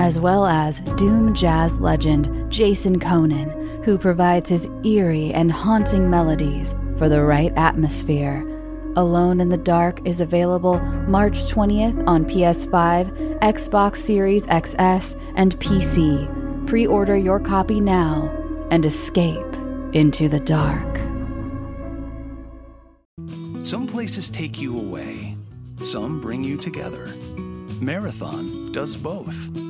as well as Doom jazz legend Jason Köhnen, who provides his eerie and haunting melodies for the right atmosphere. Alone in the Dark is available March 20th on PS5, Xbox Series XS, and PC. Pre order your copy now and escape into the dark. Some places take you away, some bring you together. Marathon does both.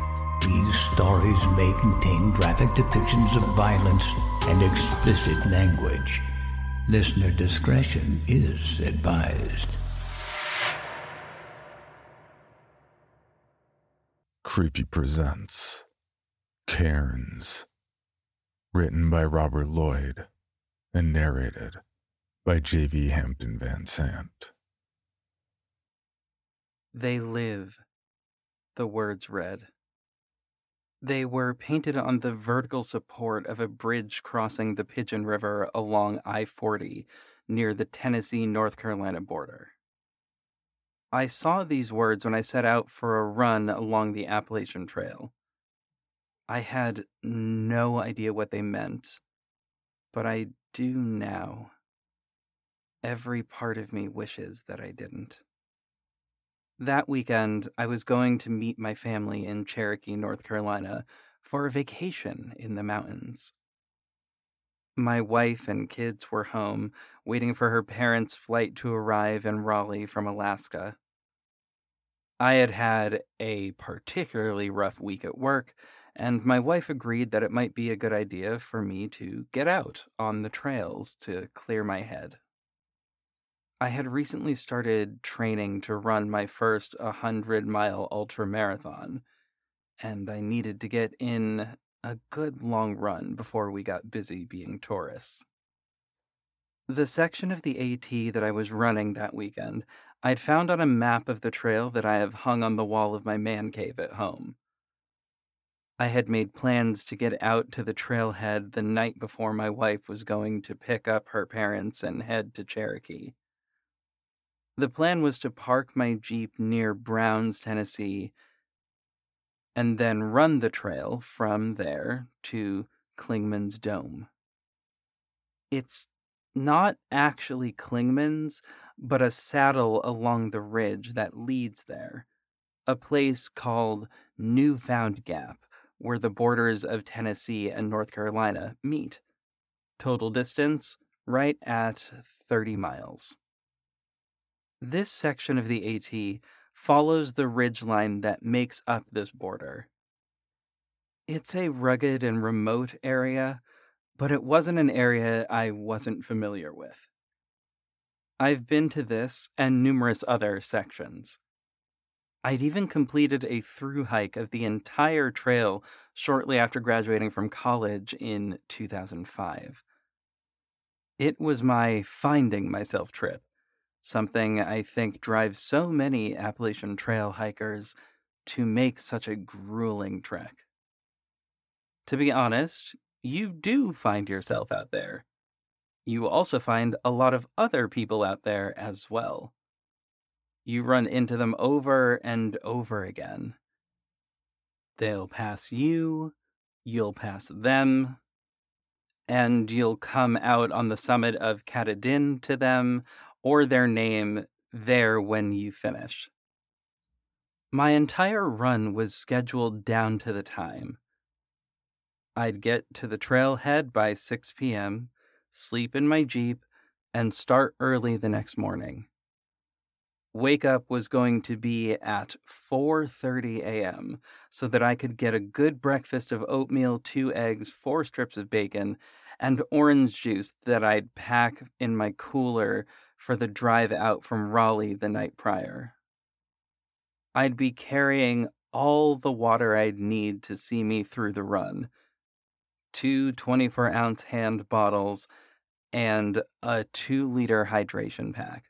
These stories may contain graphic depictions of violence and explicit language. Listener discretion is advised. Creepy presents Cairns. Written by Robert Loyd and narrated by J.V. Hampton-VanSant. They live, the words read. They were painted on the vertical support of a bridge crossing the Pigeon River along I 40 near the Tennessee North Carolina border. I saw these words when I set out for a run along the Appalachian Trail. I had no idea what they meant, but I do now. Every part of me wishes that I didn't. That weekend, I was going to meet my family in Cherokee, North Carolina, for a vacation in the mountains. My wife and kids were home, waiting for her parents' flight to arrive in Raleigh from Alaska. I had had a particularly rough week at work, and my wife agreed that it might be a good idea for me to get out on the trails to clear my head. I had recently started training to run my first 100 mile ultra marathon, and I needed to get in a good long run before we got busy being tourists. The section of the AT that I was running that weekend, I'd found on a map of the trail that I have hung on the wall of my man cave at home. I had made plans to get out to the trailhead the night before my wife was going to pick up her parents and head to Cherokee. The plan was to park my Jeep near Browns, Tennessee, and then run the trail from there to Clingman's Dome. It's not actually Clingman's, but a saddle along the ridge that leads there, a place called Newfound Gap, where the borders of Tennessee and North Carolina meet. Total distance, right at 30 miles. This section of the AT follows the ridgeline that makes up this border. It's a rugged and remote area, but it wasn't an area I wasn't familiar with. I've been to this and numerous other sections. I'd even completed a through hike of the entire trail shortly after graduating from college in 2005. It was my finding myself trip, something I think drives so many Appalachian Trail hikers to make such a grueling trek. To be honest, you do find yourself out there. You also find a lot of other people out there as well. You run into them over and over again. They'll pass you, you'll pass them, and you'll come out on the summit of Katahdin to them or their name there when you finish. My entire run was scheduled down to the time. I'd get to the trailhead by 6 p.m., sleep in my Jeep, and start early the next morning. Wake up was going to be at 4:30 a.m. so that I could get a good breakfast of oatmeal, two eggs, four strips of bacon, and orange juice that I'd pack in my cooler for the drive out from Raleigh the night prior. I'd be carrying all the water I'd need to see me through the run two 24 ounce hand bottles, and a two liter hydration pack.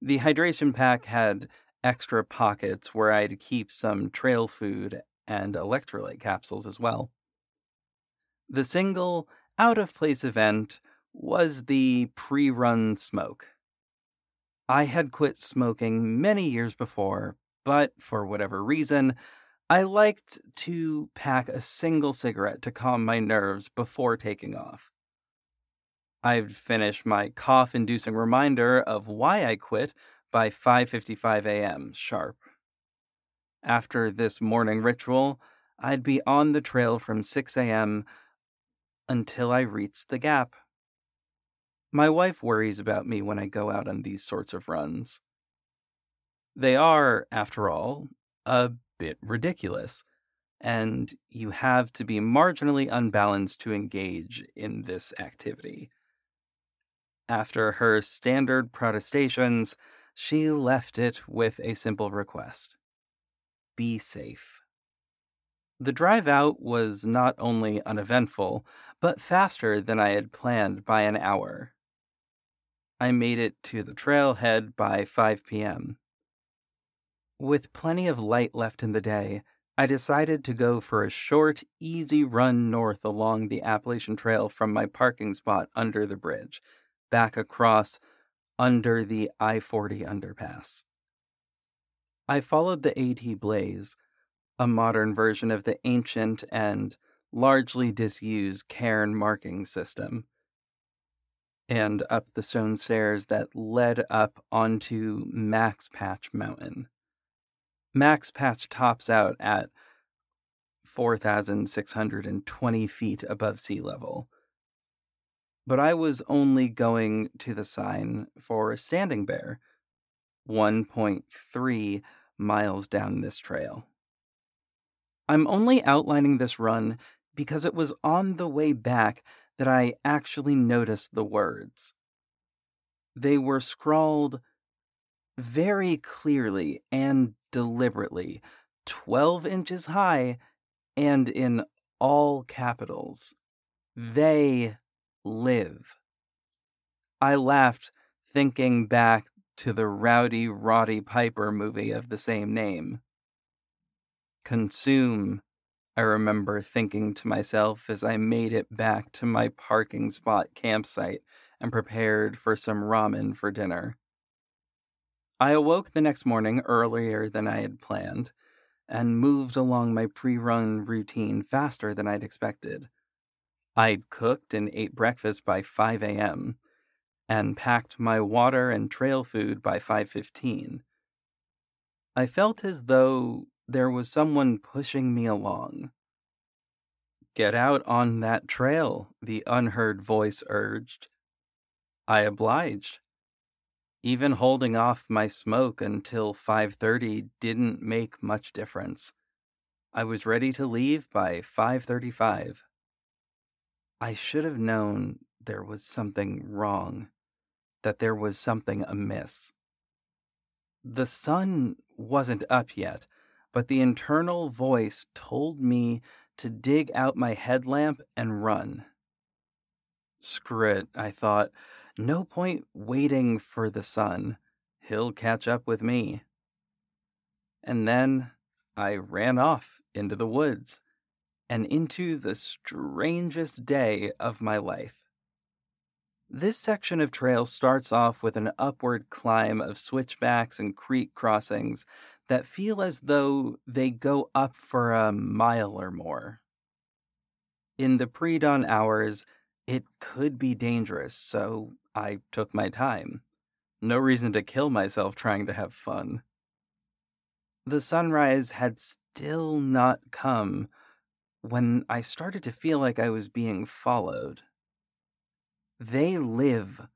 The hydration pack had extra pockets where I'd keep some trail food and electrolyte capsules as well. The single out of place event was the pre run smoke. I had quit smoking many years before, but for whatever reason, I liked to pack a single cigarette to calm my nerves before taking off. I'd finish my cough-inducing reminder of why I quit by 5:55 a.m. sharp. After this morning ritual, I'd be on the trail from 6 a.m. until I reached the gap. My wife worries about me when I go out on these sorts of runs. They are, after all, a bit ridiculous, and you have to be marginally unbalanced to engage in this activity. After her standard protestations, she left it with a simple request Be safe. The drive out was not only uneventful, but faster than I had planned by an hour. I made it to the trailhead by 5 p.m. With plenty of light left in the day, I decided to go for a short, easy run north along the Appalachian Trail from my parking spot under the bridge, back across under the I 40 underpass. I followed the AT Blaze, a modern version of the ancient and largely disused cairn marking system, and up the stone stairs that led up onto Max Patch Mountain. Max Patch tops out at 4,620 feet above sea level. But I was only going to the sign for Standing Bear, 1.3 miles down this trail. I'm only outlining this run because it was on the way back that I actually noticed the words. They were scrawled very clearly and deliberately, 12 inches high, and in all capitals. They live. I laughed, thinking back to the Rowdy Roddy Piper movie of the same name. Consume, I remember thinking to myself as I made it back to my parking spot campsite and prepared for some ramen for dinner. I awoke the next morning earlier than I had planned and moved along my pre run routine faster than I'd expected. I'd cooked and ate breakfast by 5 a.m. and packed my water and trail food by 5:15. I felt as though there was someone pushing me along. Get out on that trail, the unheard voice urged. I obliged. Even holding off my smoke until 5:30 didn't make much difference. I was ready to leave by 5:35. I should have known there was something wrong, that there was something amiss. The sun wasn't up yet, but the internal voice told me to dig out my headlamp and run. Screw it, I thought. No point waiting for the sun. He'll catch up with me. And then I ran off into the woods and into the strangest day of my life. This section of trail starts off with an upward climb of switchbacks and creek crossings that feel as though they go up for a mile or more. In the pre dawn hours, it could be dangerous, so I took my time. No reason to kill myself trying to have fun. The sunrise had still not come when I started to feel like I was being followed. They live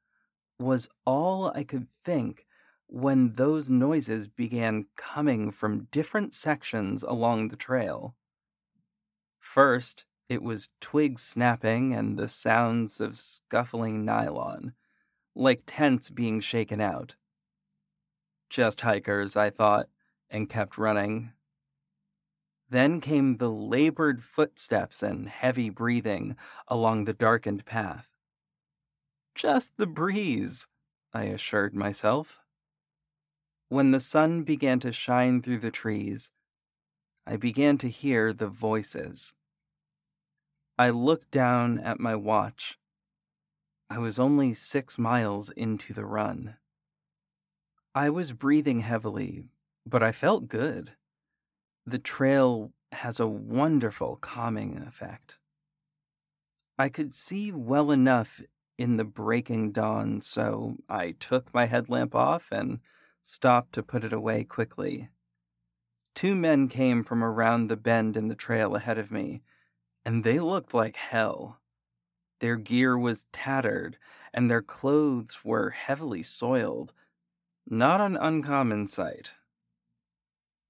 was all I could think when those noises began coming from different sections along the trail. First, it was twigs snapping and the sounds of scuffling nylon, like tents being shaken out. Just hikers, I thought, and kept running. Then came the labored footsteps and heavy breathing along the darkened path. Just the breeze, I assured myself. When the sun began to shine through the trees, I began to hear the voices. I looked down at my watch. I was only six miles into the run. I was breathing heavily, but I felt good. The trail has a wonderful calming effect. I could see well enough in the breaking dawn, so I took my headlamp off and stopped to put it away quickly. Two men came from around the bend in the trail ahead of me, and they looked like hell. Their gear was tattered, and their clothes were heavily soiled. Not an uncommon sight.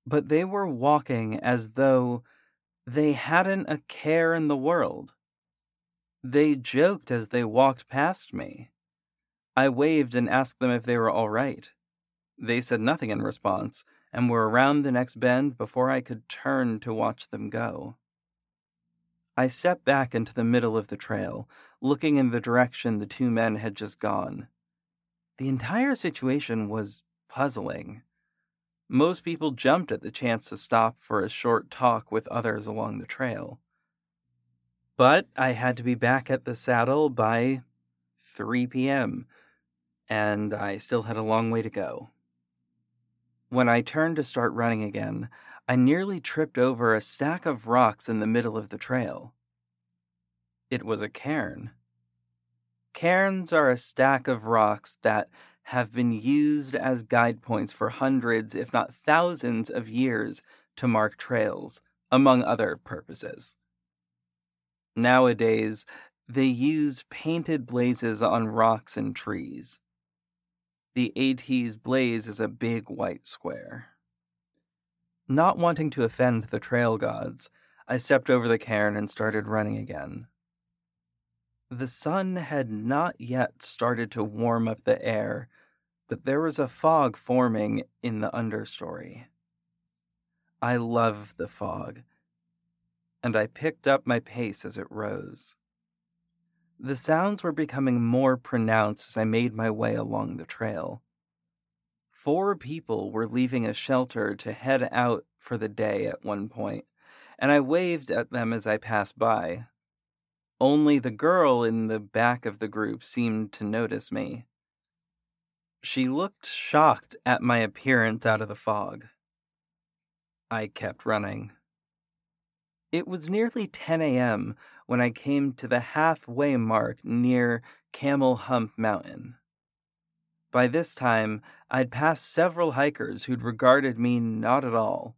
But they were walking as though they hadn't a care in the world. They joked as they walked past me. I waved and asked them if they were all right. They said nothing in response and were around the next bend before I could turn to watch them go. I stepped back into the middle of the trail, looking in the direction the two men had just gone. The entire situation was puzzling. Most people jumped at the chance to stop for a short talk with others along the trail. But I had to be back at the saddle by 3 p.m., and I still had a long way to go. When I turned to start running again, I nearly tripped over a stack of rocks in the middle of the trail. It was a cairn. Cairns are a stack of rocks that have been used as guide points for hundreds, if not thousands, of years to mark trails, among other purposes. Nowadays, they use painted blazes on rocks and trees. The AT's blaze is a big white square. Not wanting to offend the trail gods, I stepped over the cairn and started running again. The sun had not yet started to warm up the air, but there was a fog forming in the understory. I love the fog, and I picked up my pace as it rose. The sounds were becoming more pronounced as I made my way along the trail. Four people were leaving a shelter to head out for the day at one point, and I waved at them as I passed by. Only the girl in the back of the group seemed to notice me. She looked shocked at my appearance out of the fog. I kept running. It was nearly 10 a.m. when I came to the halfway mark near Camel Hump Mountain. By this time, I'd passed several hikers who'd regarded me not at all.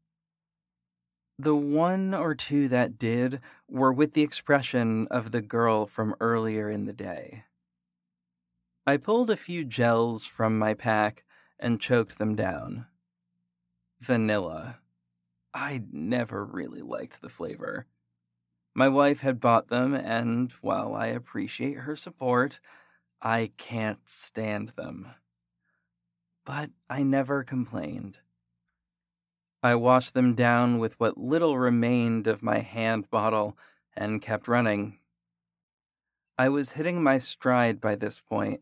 The one or two that did were with the expression of the girl from earlier in the day. I pulled a few gels from my pack and choked them down. Vanilla. I never really liked the flavor. My wife had bought them, and while I appreciate her support, I can't stand them. But I never complained. I washed them down with what little remained of my hand bottle and kept running. I was hitting my stride by this point,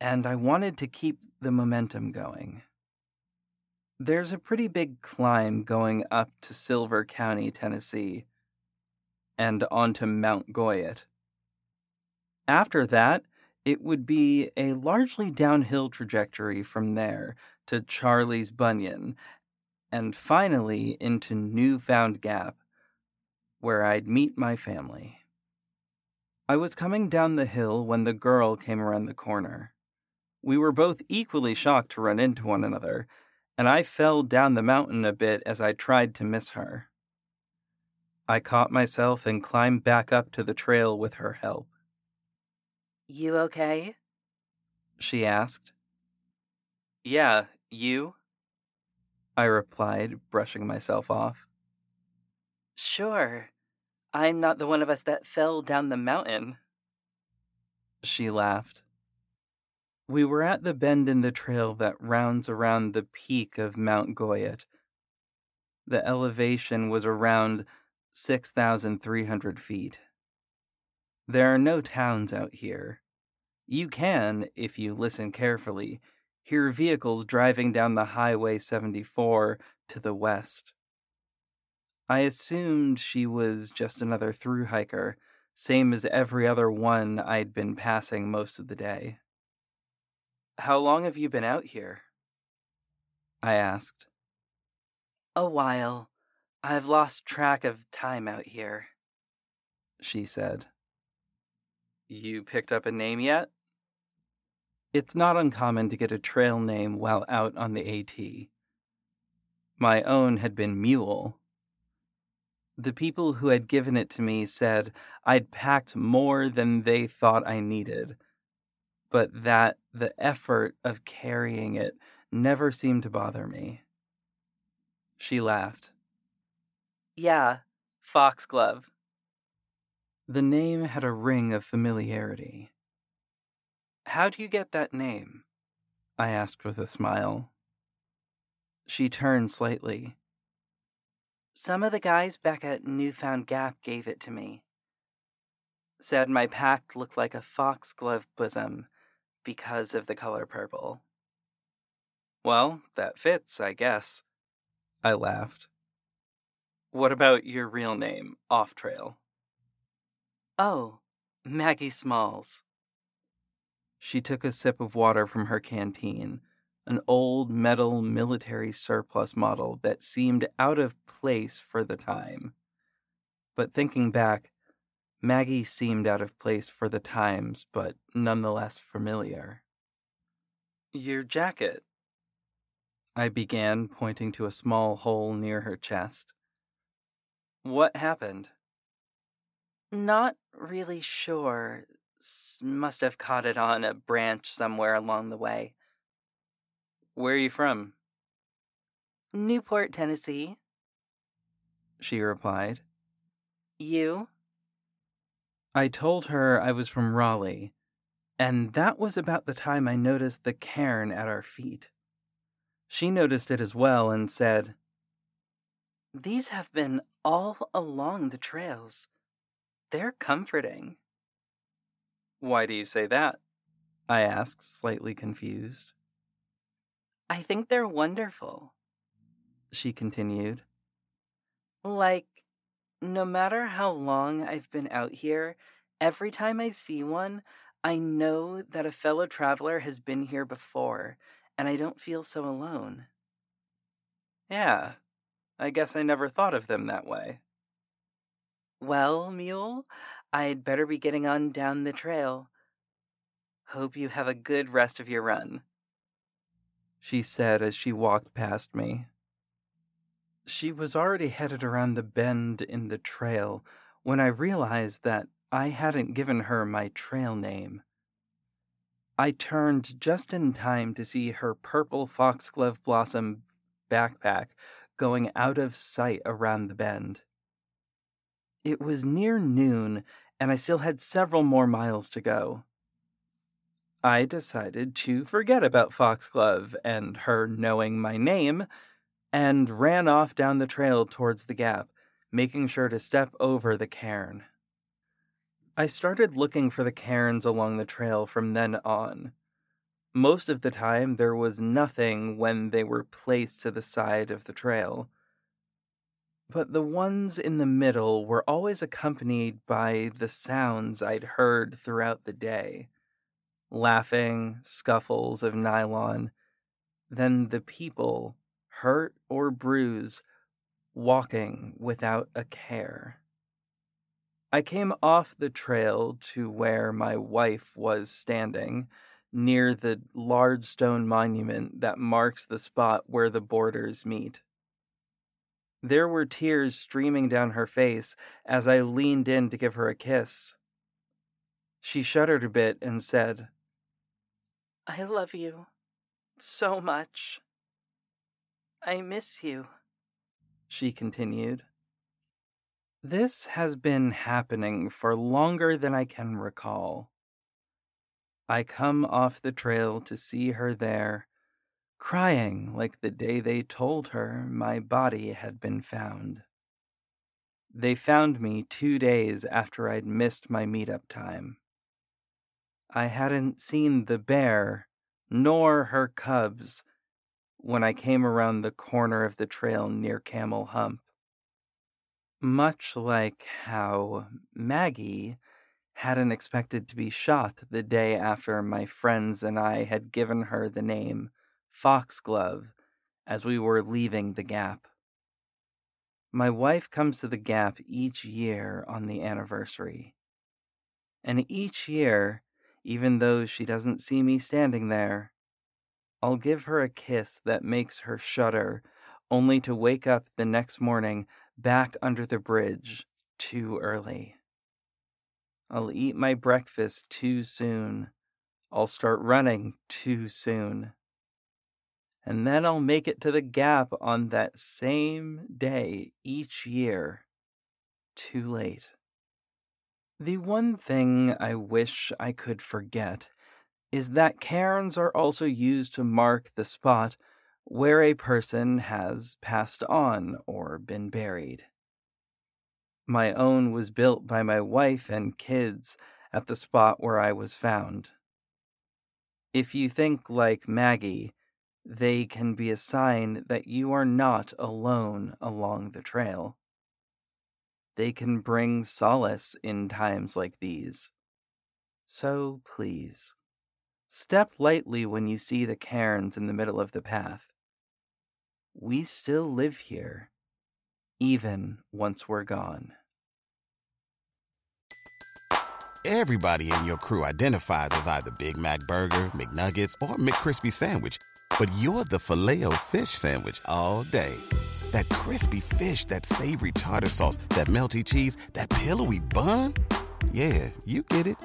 and I wanted to keep the momentum going. There's a pretty big climb going up to Silver County, Tennessee, and onto Mount Guyot. After that, it would be a largely downhill trajectory from there to Charlie's Bunion and finally into Newfound Gap, where I'd meet my family. I was coming down the hill when the girl came around the corner. We were both equally shocked to run into one another, and I fell down the mountain a bit as I tried to miss her. I caught myself and climbed back up to the trail with her help. You okay? She asked. Yeah, you? I replied, brushing myself off. Sure. I'm not the one of us that fell down the mountain. She laughed. We were at the bend in the trail that rounds around the peak of Mount Guyot. The elevation was around 6,300 feet. There are no towns out here. You can, if you listen carefully, hear vehicles driving down the Highway 74 to the west. I assumed she was just another through hiker, same as every other one I'd been passing most of the day. How long have you been out here? I asked. A while. I've lost track of time out here, she said. You picked up a name yet? It's not uncommon to get a trail name while out on the AT. My own had been Mule. The people who had given it to me said I'd packed more than they thought I needed, but that the effort of carrying it never seemed to bother me. She laughed. Yeah, Foxglove. The name had a ring of familiarity. How do you get that name? I asked with a smile. She turned slightly. Some of the guys back at Newfound Gap gave it to me. Said my pack looked like a foxglove bosom because of the color purple. Well, that fits, I guess. I laughed. What about your real name, Off Trail? Oh, Maggie Smalls. She took a sip of water from her canteen, an old metal military surplus model that seemed out of place for the time. But thinking back, Maggie seemed out of place for the times, but nonetheless familiar. Your jacket, I began, pointing to a small hole near her chest. What happened? Not really sure must have caught it on a branch somewhere along the way. Where are you from? Newport, Tennessee. She replied. You? I told her I was from Raleigh, and that was about the time I noticed the cairn at our feet. She noticed it as well and said, These have been all along the trails. They're comforting. Why do you say that? I asked, slightly confused. I think they're wonderful, she continued. Like, no matter how long I've been out here, every time I see one, I know that a fellow traveler has been here before, and I don't feel so alone. Yeah, I guess I never thought of them that way. Well, Mule, I'd better be getting on down the trail. Hope you have a good rest of your run, she said as she walked past me. She was already headed around the bend in the trail when I realized that I hadn't given her my trail name. I turned just in time to see her purple foxglove blossom backpack going out of sight around the bend. It was near noon, and I still had several more miles to go. I decided to forget about Foxglove and her knowing my name and ran off down the trail towards the gap, making sure to step over the cairn. I started looking for the cairns along the trail from then on. Most of the time, there was nothing when they were placed to the side of the trail. But the ones in the middle were always accompanied by the sounds I'd heard throughout the day laughing, scuffles of nylon, then the people, hurt or bruised, walking without a care. I came off the trail to where my wife was standing, near the large stone monument that marks the spot where the borders meet. There were tears streaming down her face as I leaned in to give her a kiss. She shuddered a bit and said, I love you so much. I miss you, she continued. This has been happening for longer than I can recall. I come off the trail to see her there, crying like the day they told her my body had been found. They found me two days after I'd missed my meetup time. I hadn't seen the bear, nor her cubs, when I came around the corner of the trail near Camel Hump. Much like how Maggie hadn't expected to be shot the day after my friends and I had given her the name Foxglove as we were leaving the Gap. My wife comes to the Gap each year on the anniversary. And each year, even though she doesn't see me standing there, I'll give her a kiss that makes her shudder, only to wake up the next morning back under the bridge too early. I'll eat my breakfast too soon. I'll start running too soon. And then I'll make it to the gap on that same day each year. Too late. The one thing I wish I could forget is that cairns are also used to mark the spot where a person has passed on or been buried. My own was built by my wife and kids at the spot where I was found. If you think like Maggie, they can be a sign that you are not alone along the trail. They can bring solace in times like these. So please, step lightly when you see the cairns in the middle of the path we still live here, even once we're gone. Everybody in your crew identifies as either Big Mac Burger, McNuggets, or McCrispy Sandwich, but you're the filet fish Sandwich all day. That crispy fish, that savory tartar sauce, that melty cheese, that pillowy bun. Yeah, you get it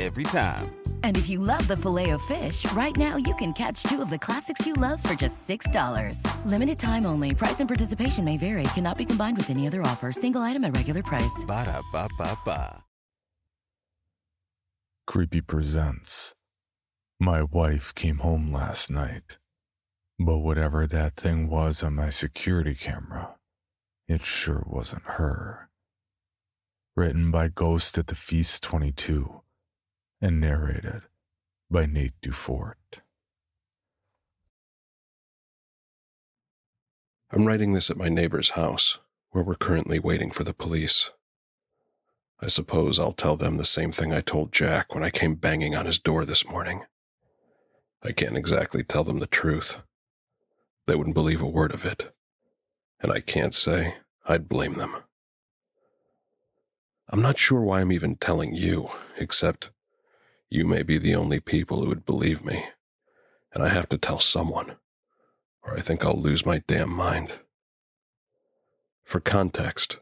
every time. And if you love the Filet-O-Fish, right now you can catch two of the classics you love for just $6. Limited time only. Price and participation may vary. Cannot be combined with any other offer. Single item at regular price. Ba da ba ba ba. Creepy presents. My wife came home last night, but whatever that thing was on my security camera, it sure wasn't her. Written by Ghost at the Feast 22 and narrated by Nate DuFort. I'm writing this at my neighbor's house, where we're currently waiting for the police. I suppose I'll tell them the same thing I told Jack when I came banging on his door this morning. I can't exactly tell them the truth. They wouldn't believe a word of it. And I can't say I'd blame them. I'm not sure why I'm even telling you, except you may be the only people who would believe me, and I have to tell someone, or I think I'll lose my damn mind. For context,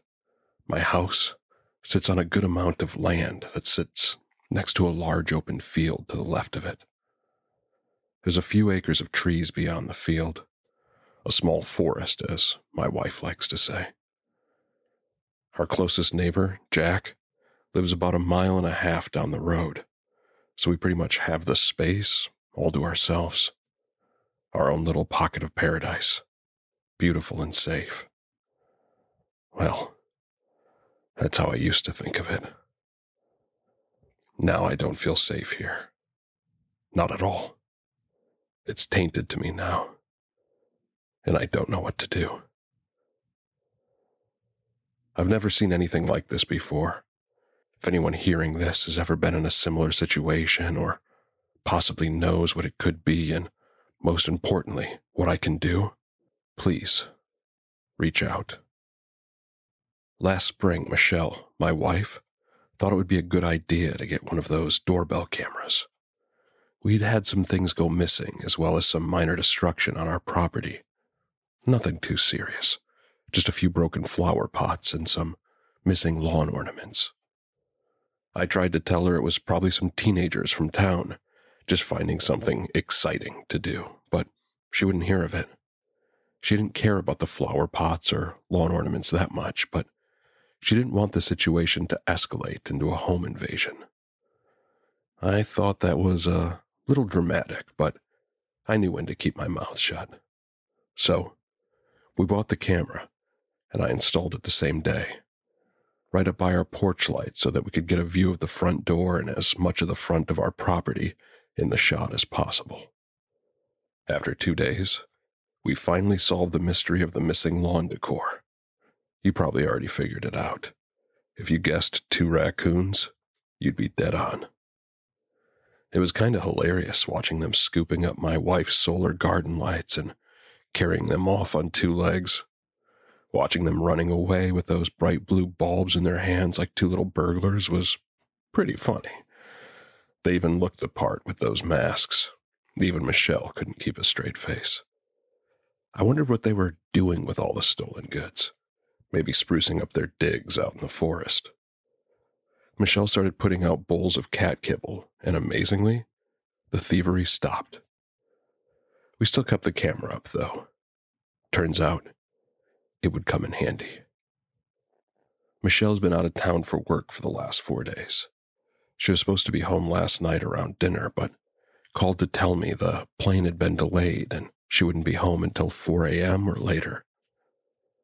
my house sits on a good amount of land that sits next to a large open field to the left of it. There's a few acres of trees beyond the field, a small forest, as my wife likes to say. Our closest neighbor, Jack, lives about a mile and a half down the road, so we pretty much have the space all to ourselves. Our own little pocket of paradise, beautiful and safe. Well, that's how I used to think of it. Now I don't feel safe here. Not at all. It's tainted to me now, and I don't know what to do. I've never seen anything like this before. If anyone hearing this has ever been in a similar situation or possibly knows what it could be, and most importantly, what I can do, please reach out. Last spring, Michelle, my wife, thought it would be a good idea to get one of those doorbell cameras. We'd had some things go missing, as well as some minor destruction on our property. Nothing too serious, just a few broken flower pots and some missing lawn ornaments. I tried to tell her it was probably some teenagers from town, just finding something exciting to do, but she wouldn't hear of it. She didn't care about the flower pots or lawn ornaments that much, but she didn't want the situation to escalate into a home invasion. I thought that was a little dramatic, but I knew when to keep my mouth shut. So, we bought the camera, and I installed it the same day, right up by our porch light so that we could get a view of the front door and as much of the front of our property in the shot as possible. After two days, we finally solved the mystery of the missing lawn decor. You probably already figured it out. If you guessed two raccoons, you'd be dead on. It was kind of hilarious watching them scooping up my wife's solar garden lights and carrying them off on two legs. Watching them running away with those bright blue bulbs in their hands like two little burglars was pretty funny. They even looked the part with those masks. Even Michelle couldn't keep a straight face. I wondered what they were doing with all the stolen goods. Maybe sprucing up their digs out in the forest. Michelle started putting out bowls of cat kibble, and amazingly, the thievery stopped. We still kept the camera up, though. Turns out, it would come in handy. Michelle's been out of town for work for the last four days. She was supposed to be home last night around dinner, but called to tell me the plane had been delayed and she wouldn't be home until 4 a.m. or later.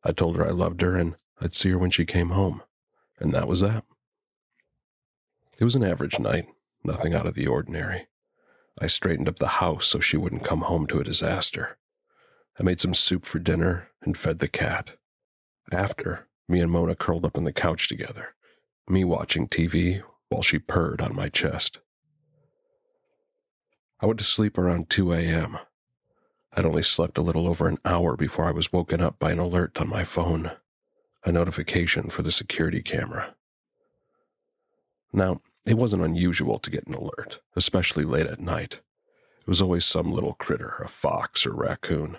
I told her I loved her and I'd see her when she came home, and that was that. It was an average night, nothing out of the ordinary. I straightened up the house so she wouldn't come home to a disaster. I made some soup for dinner and fed the cat. After, me and Mona curled up on the couch together, me watching TV while she purred on my chest. I went to sleep around 2 a.m. I'd only slept a little over an hour before I was woken up by an alert on my phone, a notification for the security camera. Now, it wasn't unusual to get an alert, especially late at night. It was always some little critter, a fox or raccoon.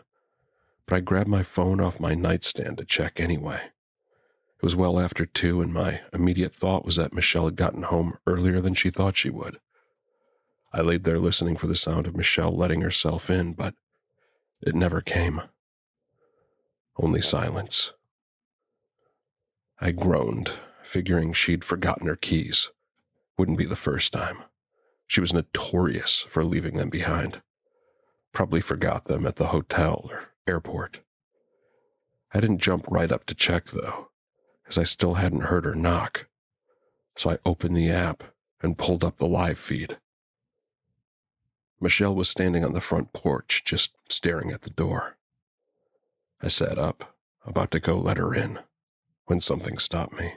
But I grabbed my phone off my nightstand to check anyway. It was well after two, and my immediate thought was that Michelle had gotten home earlier than she thought she would. I laid there listening for the sound of Michelle letting herself in, but it never came. Only silence. I groaned, figuring she'd forgotten her keys. Wouldn't be the first time. She was notorious for leaving them behind. Probably forgot them at the hotel or airport. I didn't jump right up to check, though, as I still hadn't heard her knock. So I opened the app and pulled up the live feed. Michelle was standing on the front porch, just staring at the door. I sat up, about to go let her in, when something stopped me.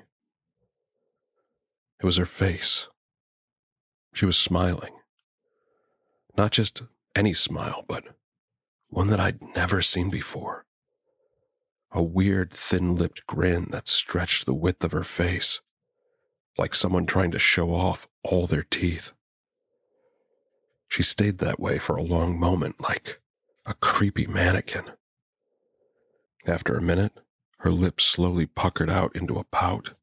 It was her face. She was smiling. Not just any smile, but one that I'd never seen before. A weird, thin lipped grin that stretched the width of her face, like someone trying to show off all their teeth. She stayed that way for a long moment, like a creepy mannequin. After a minute, her lips slowly puckered out into a pout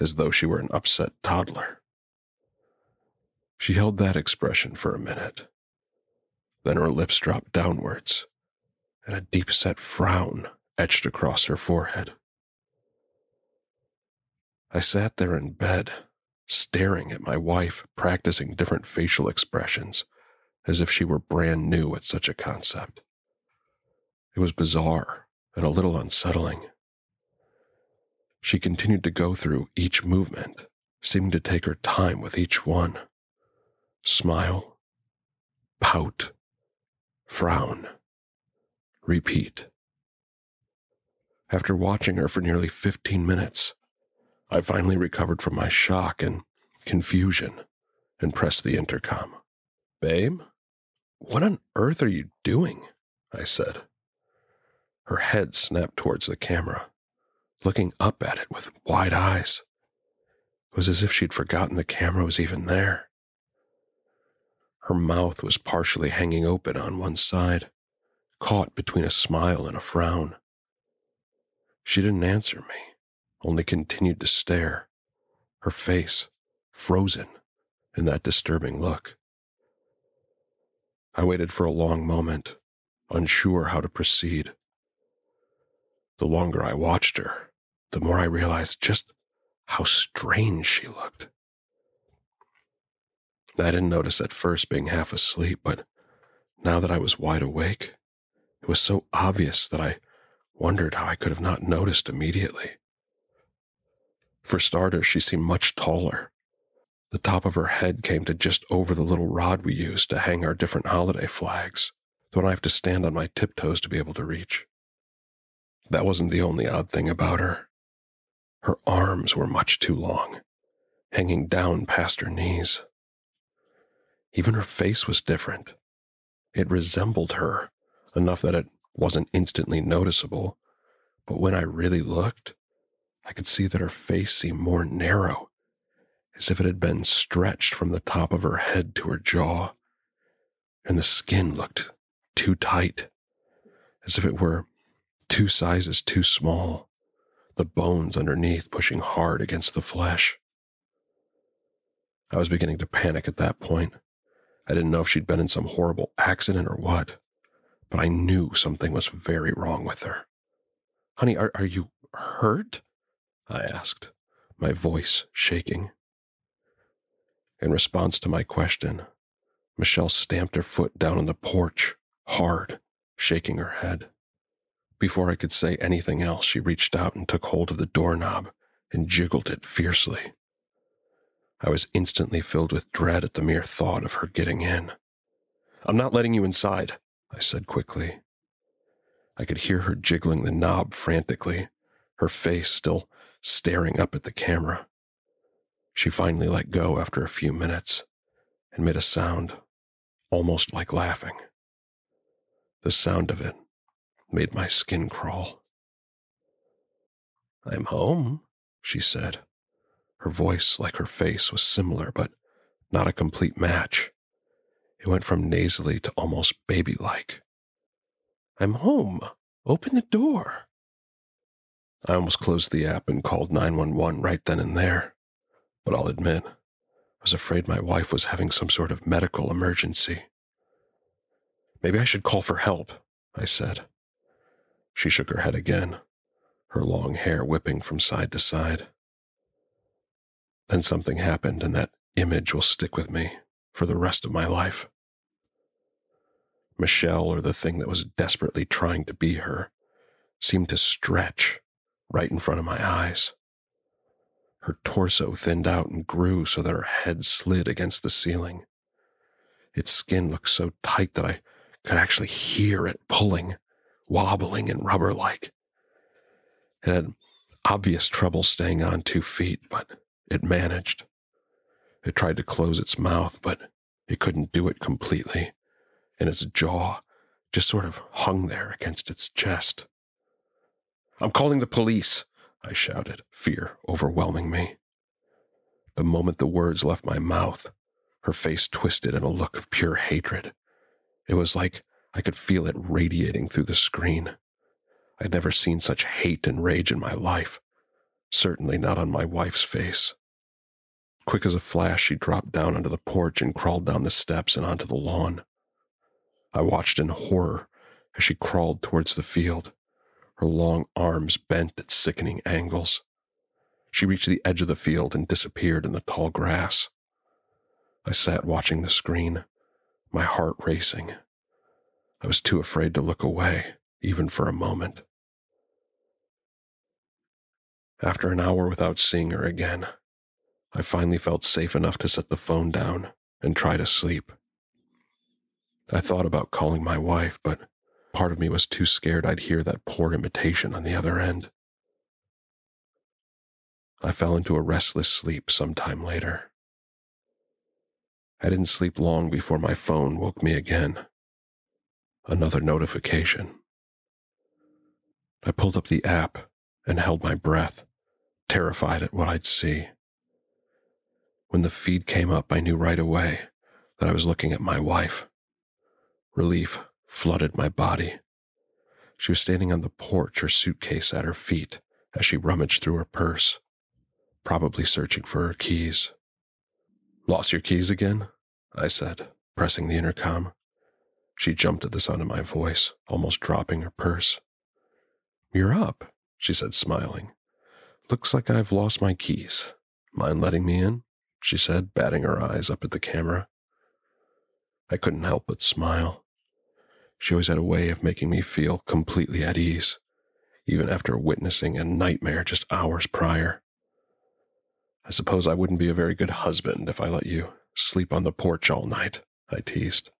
as though she were an upset toddler. She held that expression for a minute. Then her lips dropped downwards, and a deep set frown etched across her forehead. I sat there in bed, staring at my wife practicing different facial expressions as if she were brand new at such a concept. It was bizarre and a little unsettling. She continued to go through each movement, seeming to take her time with each one. Smile, pout, frown, repeat. After watching her for nearly 15 minutes, I finally recovered from my shock and confusion and pressed the intercom. Babe, what on earth are you doing? I said. Her head snapped towards the camera, looking up at it with wide eyes. It was as if she'd forgotten the camera was even there. Her mouth was partially hanging open on one side, caught between a smile and a frown. She didn't answer me, only continued to stare, her face frozen in that disturbing look. I waited for a long moment, unsure how to proceed. The longer I watched her, the more I realized just how strange she looked. I didn't notice at first being half asleep, but now that I was wide awake, it was so obvious that I wondered how I could have not noticed immediately. For starters, she seemed much taller. The top of her head came to just over the little rod we use to hang our different holiday flags, the one I have to stand on my tiptoes to be able to reach. That wasn't the only odd thing about her. Her arms were much too long, hanging down past her knees. Even her face was different. It resembled her enough that it wasn't instantly noticeable, but when I really looked, I could see that her face seemed more narrow, as if it had been stretched from the top of her head to her jaw, and the skin looked too tight, as if it were two sizes too small, the bones underneath pushing hard against the flesh. I was beginning to panic at that point. I didn't know if she'd been in some horrible accident or what, but I knew something was very wrong with her. Honey, are, are you hurt? I asked, my voice shaking. In response to my question, Michelle stamped her foot down on the porch, hard, shaking her head. Before I could say anything else, she reached out and took hold of the doorknob and jiggled it fiercely. I was instantly filled with dread at the mere thought of her getting in. I'm not letting you inside, I said quickly. I could hear her jiggling the knob frantically, her face still staring up at the camera. She finally let go after a few minutes and made a sound, almost like laughing. The sound of it made my skin crawl. I'm home, she said. Her voice, like her face, was similar, but not a complete match. It went from nasally to almost baby like. I'm home. Open the door. I almost closed the app and called 911 right then and there. But I'll admit, I was afraid my wife was having some sort of medical emergency. Maybe I should call for help, I said. She shook her head again, her long hair whipping from side to side. Then something happened, and that image will stick with me for the rest of my life. Michelle, or the thing that was desperately trying to be her, seemed to stretch right in front of my eyes. Her torso thinned out and grew so that her head slid against the ceiling. Its skin looked so tight that I could actually hear it pulling, wobbling and rubber like. It had obvious trouble staying on two feet, but it managed. It tried to close its mouth, but it couldn't do it completely, and its jaw just sort of hung there against its chest. I'm calling the police, I shouted, fear overwhelming me. The moment the words left my mouth, her face twisted in a look of pure hatred. It was like I could feel it radiating through the screen. I'd never seen such hate and rage in my life, certainly not on my wife's face. Quick as a flash, she dropped down onto the porch and crawled down the steps and onto the lawn. I watched in horror as she crawled towards the field her long arms bent at sickening angles. She reached the edge of the field and disappeared in the tall grass. I sat watching the screen, my heart racing. I was too afraid to look away, even for a moment. After an hour without seeing her again, I finally felt safe enough to set the phone down and try to sleep. I thought about calling my wife, but part of me was too scared I'd hear that poor imitation on the other end. I fell into a restless sleep some time later. I didn't sleep long before my phone woke me again. Another notification. I pulled up the app and held my breath, terrified at what I'd see. When the feed came up, I knew right away that I was looking at my wife. Relief flooded my body. She was standing on the porch, her suitcase at her feet, as she rummaged through her purse, probably searching for her keys. Lost your keys again? I said, pressing the intercom. She jumped at the sound of my voice, almost dropping her purse. You're up, she said, smiling. Looks like I've lost my keys. Mind letting me in? She said, batting her eyes up at the camera. I couldn't help but smile. She always had a way of making me feel completely at ease, even after witnessing a nightmare just hours prior. I suppose I wouldn't be a very good husband if I let you sleep on the porch all night, I teased.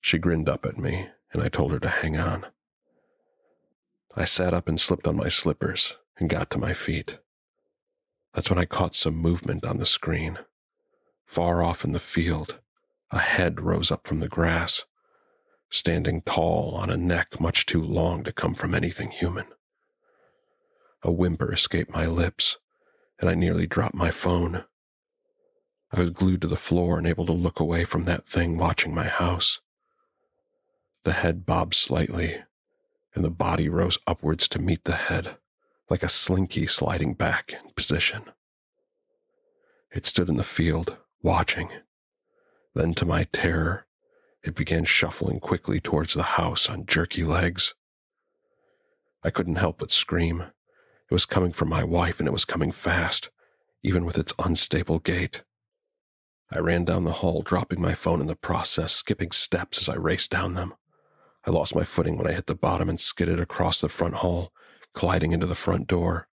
She grinned up at me, and I told her to hang on. I sat up and slipped on my slippers and got to my feet. That's when I caught some movement on the screen. Far off in the field, a head rose up from the grass, standing tall on a neck much too long to come from anything human. A whimper escaped my lips, and I nearly dropped my phone. I was glued to the floor and able to look away from that thing watching my house. The head bobbed slightly, and the body rose upwards to meet the head, like a slinky sliding back in position. It stood in the field, watching. Then, to my terror, it began shuffling quickly towards the house on jerky legs. I couldn't help but scream. It was coming from my wife, and it was coming fast, even with its unstable gait. I ran down the hall, dropping my phone in the process, skipping steps as I raced down them. I lost my footing when I hit the bottom and skidded across the front hall, colliding into the front door.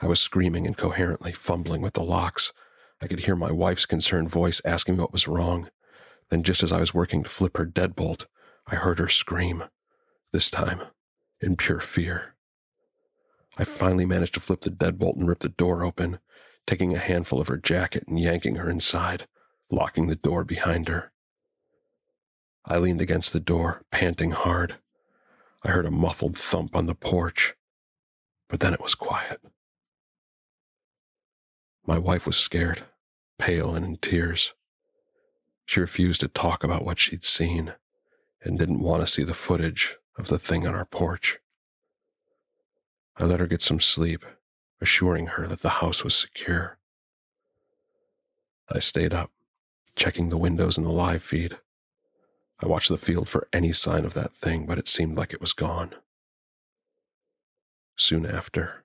I was screaming incoherently, fumbling with the locks. I could hear my wife's concerned voice asking me what was wrong. Then, just as I was working to flip her deadbolt, I heard her scream, this time in pure fear. I finally managed to flip the deadbolt and rip the door open, taking a handful of her jacket and yanking her inside locking the door behind her. I leaned against the door, panting hard. I heard a muffled thump on the porch, but then it was quiet. My wife was scared, pale and in tears. She refused to talk about what she'd seen and didn't want to see the footage of the thing on our porch. I let her get some sleep, assuring her that the house was secure. I stayed up, checking the windows and the live feed. I watched the field for any sign of that thing, but it seemed like it was gone. Soon after,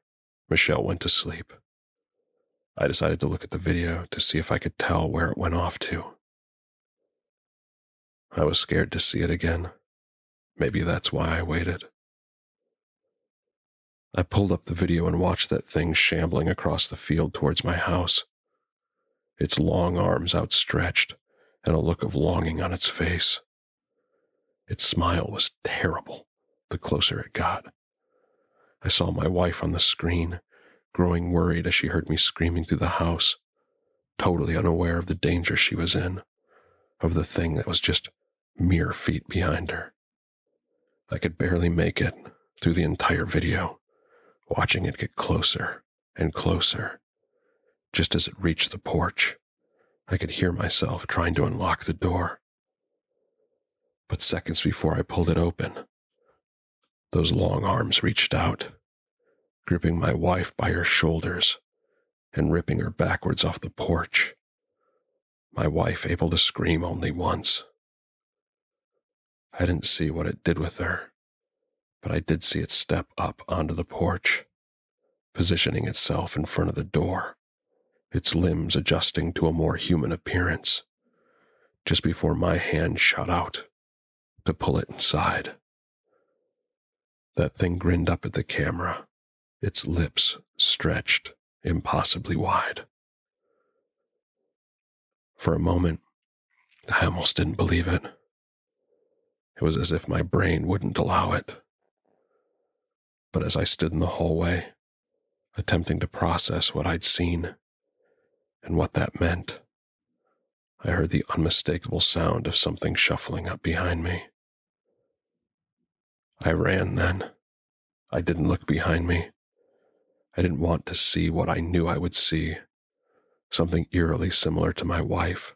Michelle went to sleep. I decided to look at the video to see if I could tell where it went off to. I was scared to see it again. Maybe that's why I waited. I pulled up the video and watched that thing shambling across the field towards my house its long arms outstretched, and a look of longing on its face. Its smile was terrible the closer it got. I saw my wife on the screen, growing worried as she heard me screaming through the house, totally unaware of the danger she was in, of the thing that was just mere feet behind her. I could barely make it through the entire video, watching it get closer and closer just as it reached the porch, I could hear myself trying to unlock the door. But seconds before I pulled it open, those long arms reached out, gripping my wife by her shoulders and ripping her backwards off the porch. My wife able to scream only once. I didn't see what it did with her, but I did see it step up onto the porch, positioning itself in front of the door, its limbs adjusting to a more human appearance, just before my hand shot out to pull it inside. That thing grinned up at the camera, its lips stretched impossibly wide. For a moment, I almost didn't believe it. It was as if my brain wouldn't allow it. But as I stood in the hallway, attempting to process what I'd seen and what that meant, I heard the unmistakable sound of something shuffling up behind me. I ran then. I didn't look behind me. I didn't want to see what I knew I would see something eerily similar to my wife,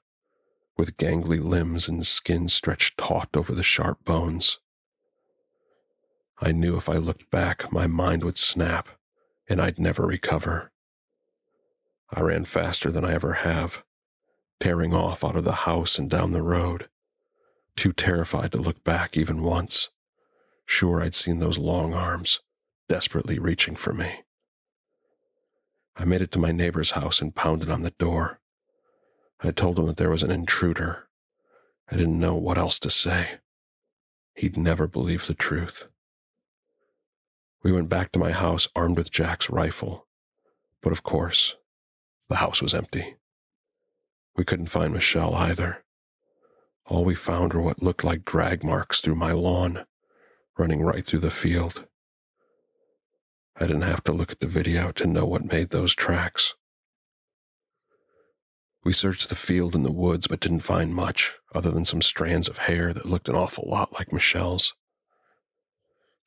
with gangly limbs and skin stretched taut over the sharp bones. I knew if I looked back, my mind would snap and I'd never recover. I ran faster than I ever have, tearing off out of the house and down the road, too terrified to look back even once, sure I'd seen those long arms desperately reaching for me. I made it to my neighbor's house and pounded on the door. I told him that there was an intruder. I didn't know what else to say. He'd never believe the truth. We went back to my house armed with Jack's rifle, but of course, the house was empty. We couldn't find Michelle either. All we found were what looked like drag marks through my lawn, running right through the field. I didn't have to look at the video to know what made those tracks. We searched the field and the woods, but didn't find much other than some strands of hair that looked an awful lot like Michelle's.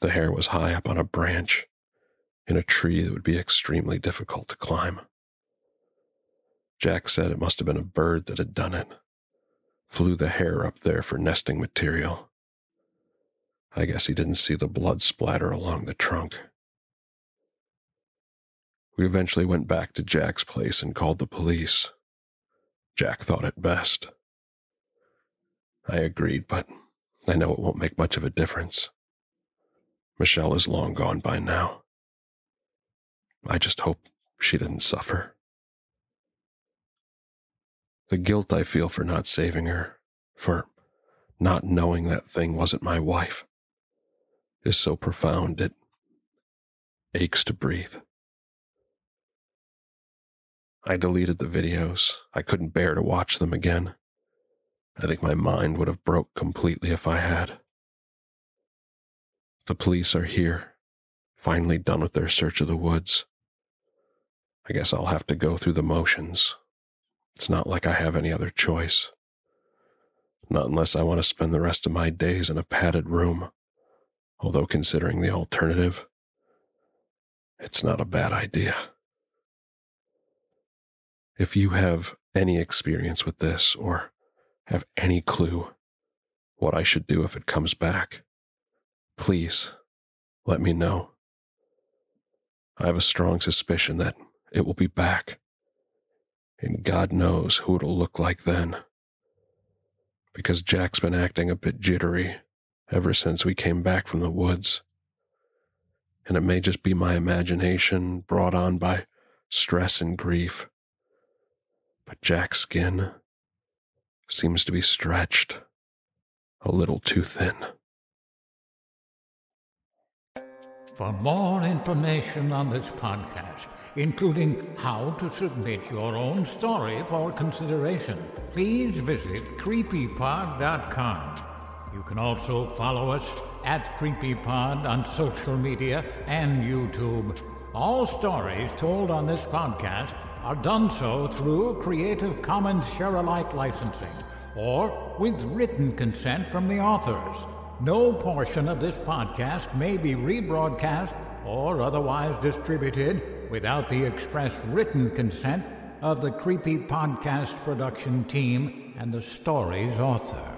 The hair was high up on a branch in a tree that would be extremely difficult to climb. Jack said it must have been a bird that had done it, flew the hair up there for nesting material. I guess he didn't see the blood splatter along the trunk. We eventually went back to Jack's place and called the police. Jack thought it best. I agreed, but I know it won't make much of a difference. Michelle is long gone by now. I just hope she didn't suffer. The guilt I feel for not saving her, for not knowing that thing wasn't my wife, is so profound it aches to breathe. I deleted the videos. I couldn't bear to watch them again. I think my mind would have broke completely if I had. The police are here, finally done with their search of the woods. I guess I'll have to go through the motions. It's not like I have any other choice. Not unless I want to spend the rest of my days in a padded room. Although, considering the alternative, it's not a bad idea. If you have any experience with this or have any clue what I should do if it comes back, please let me know. I have a strong suspicion that it will be back, and God knows who it'll look like then. Because Jack's been acting a bit jittery ever since we came back from the woods. And it may just be my imagination brought on by stress and grief but Jack's skin seems to be stretched a little too thin. For more information on this podcast, including how to submit your own story for consideration, please visit creepypod.com. You can also follow us at CreepyPod on social media and YouTube. All stories told on this podcast are done so through Creative Commons Share Alike licensing or with written consent from the authors. No portion of this podcast may be rebroadcast or otherwise distributed without the express written consent of the Creepy Podcast production team and the story's author.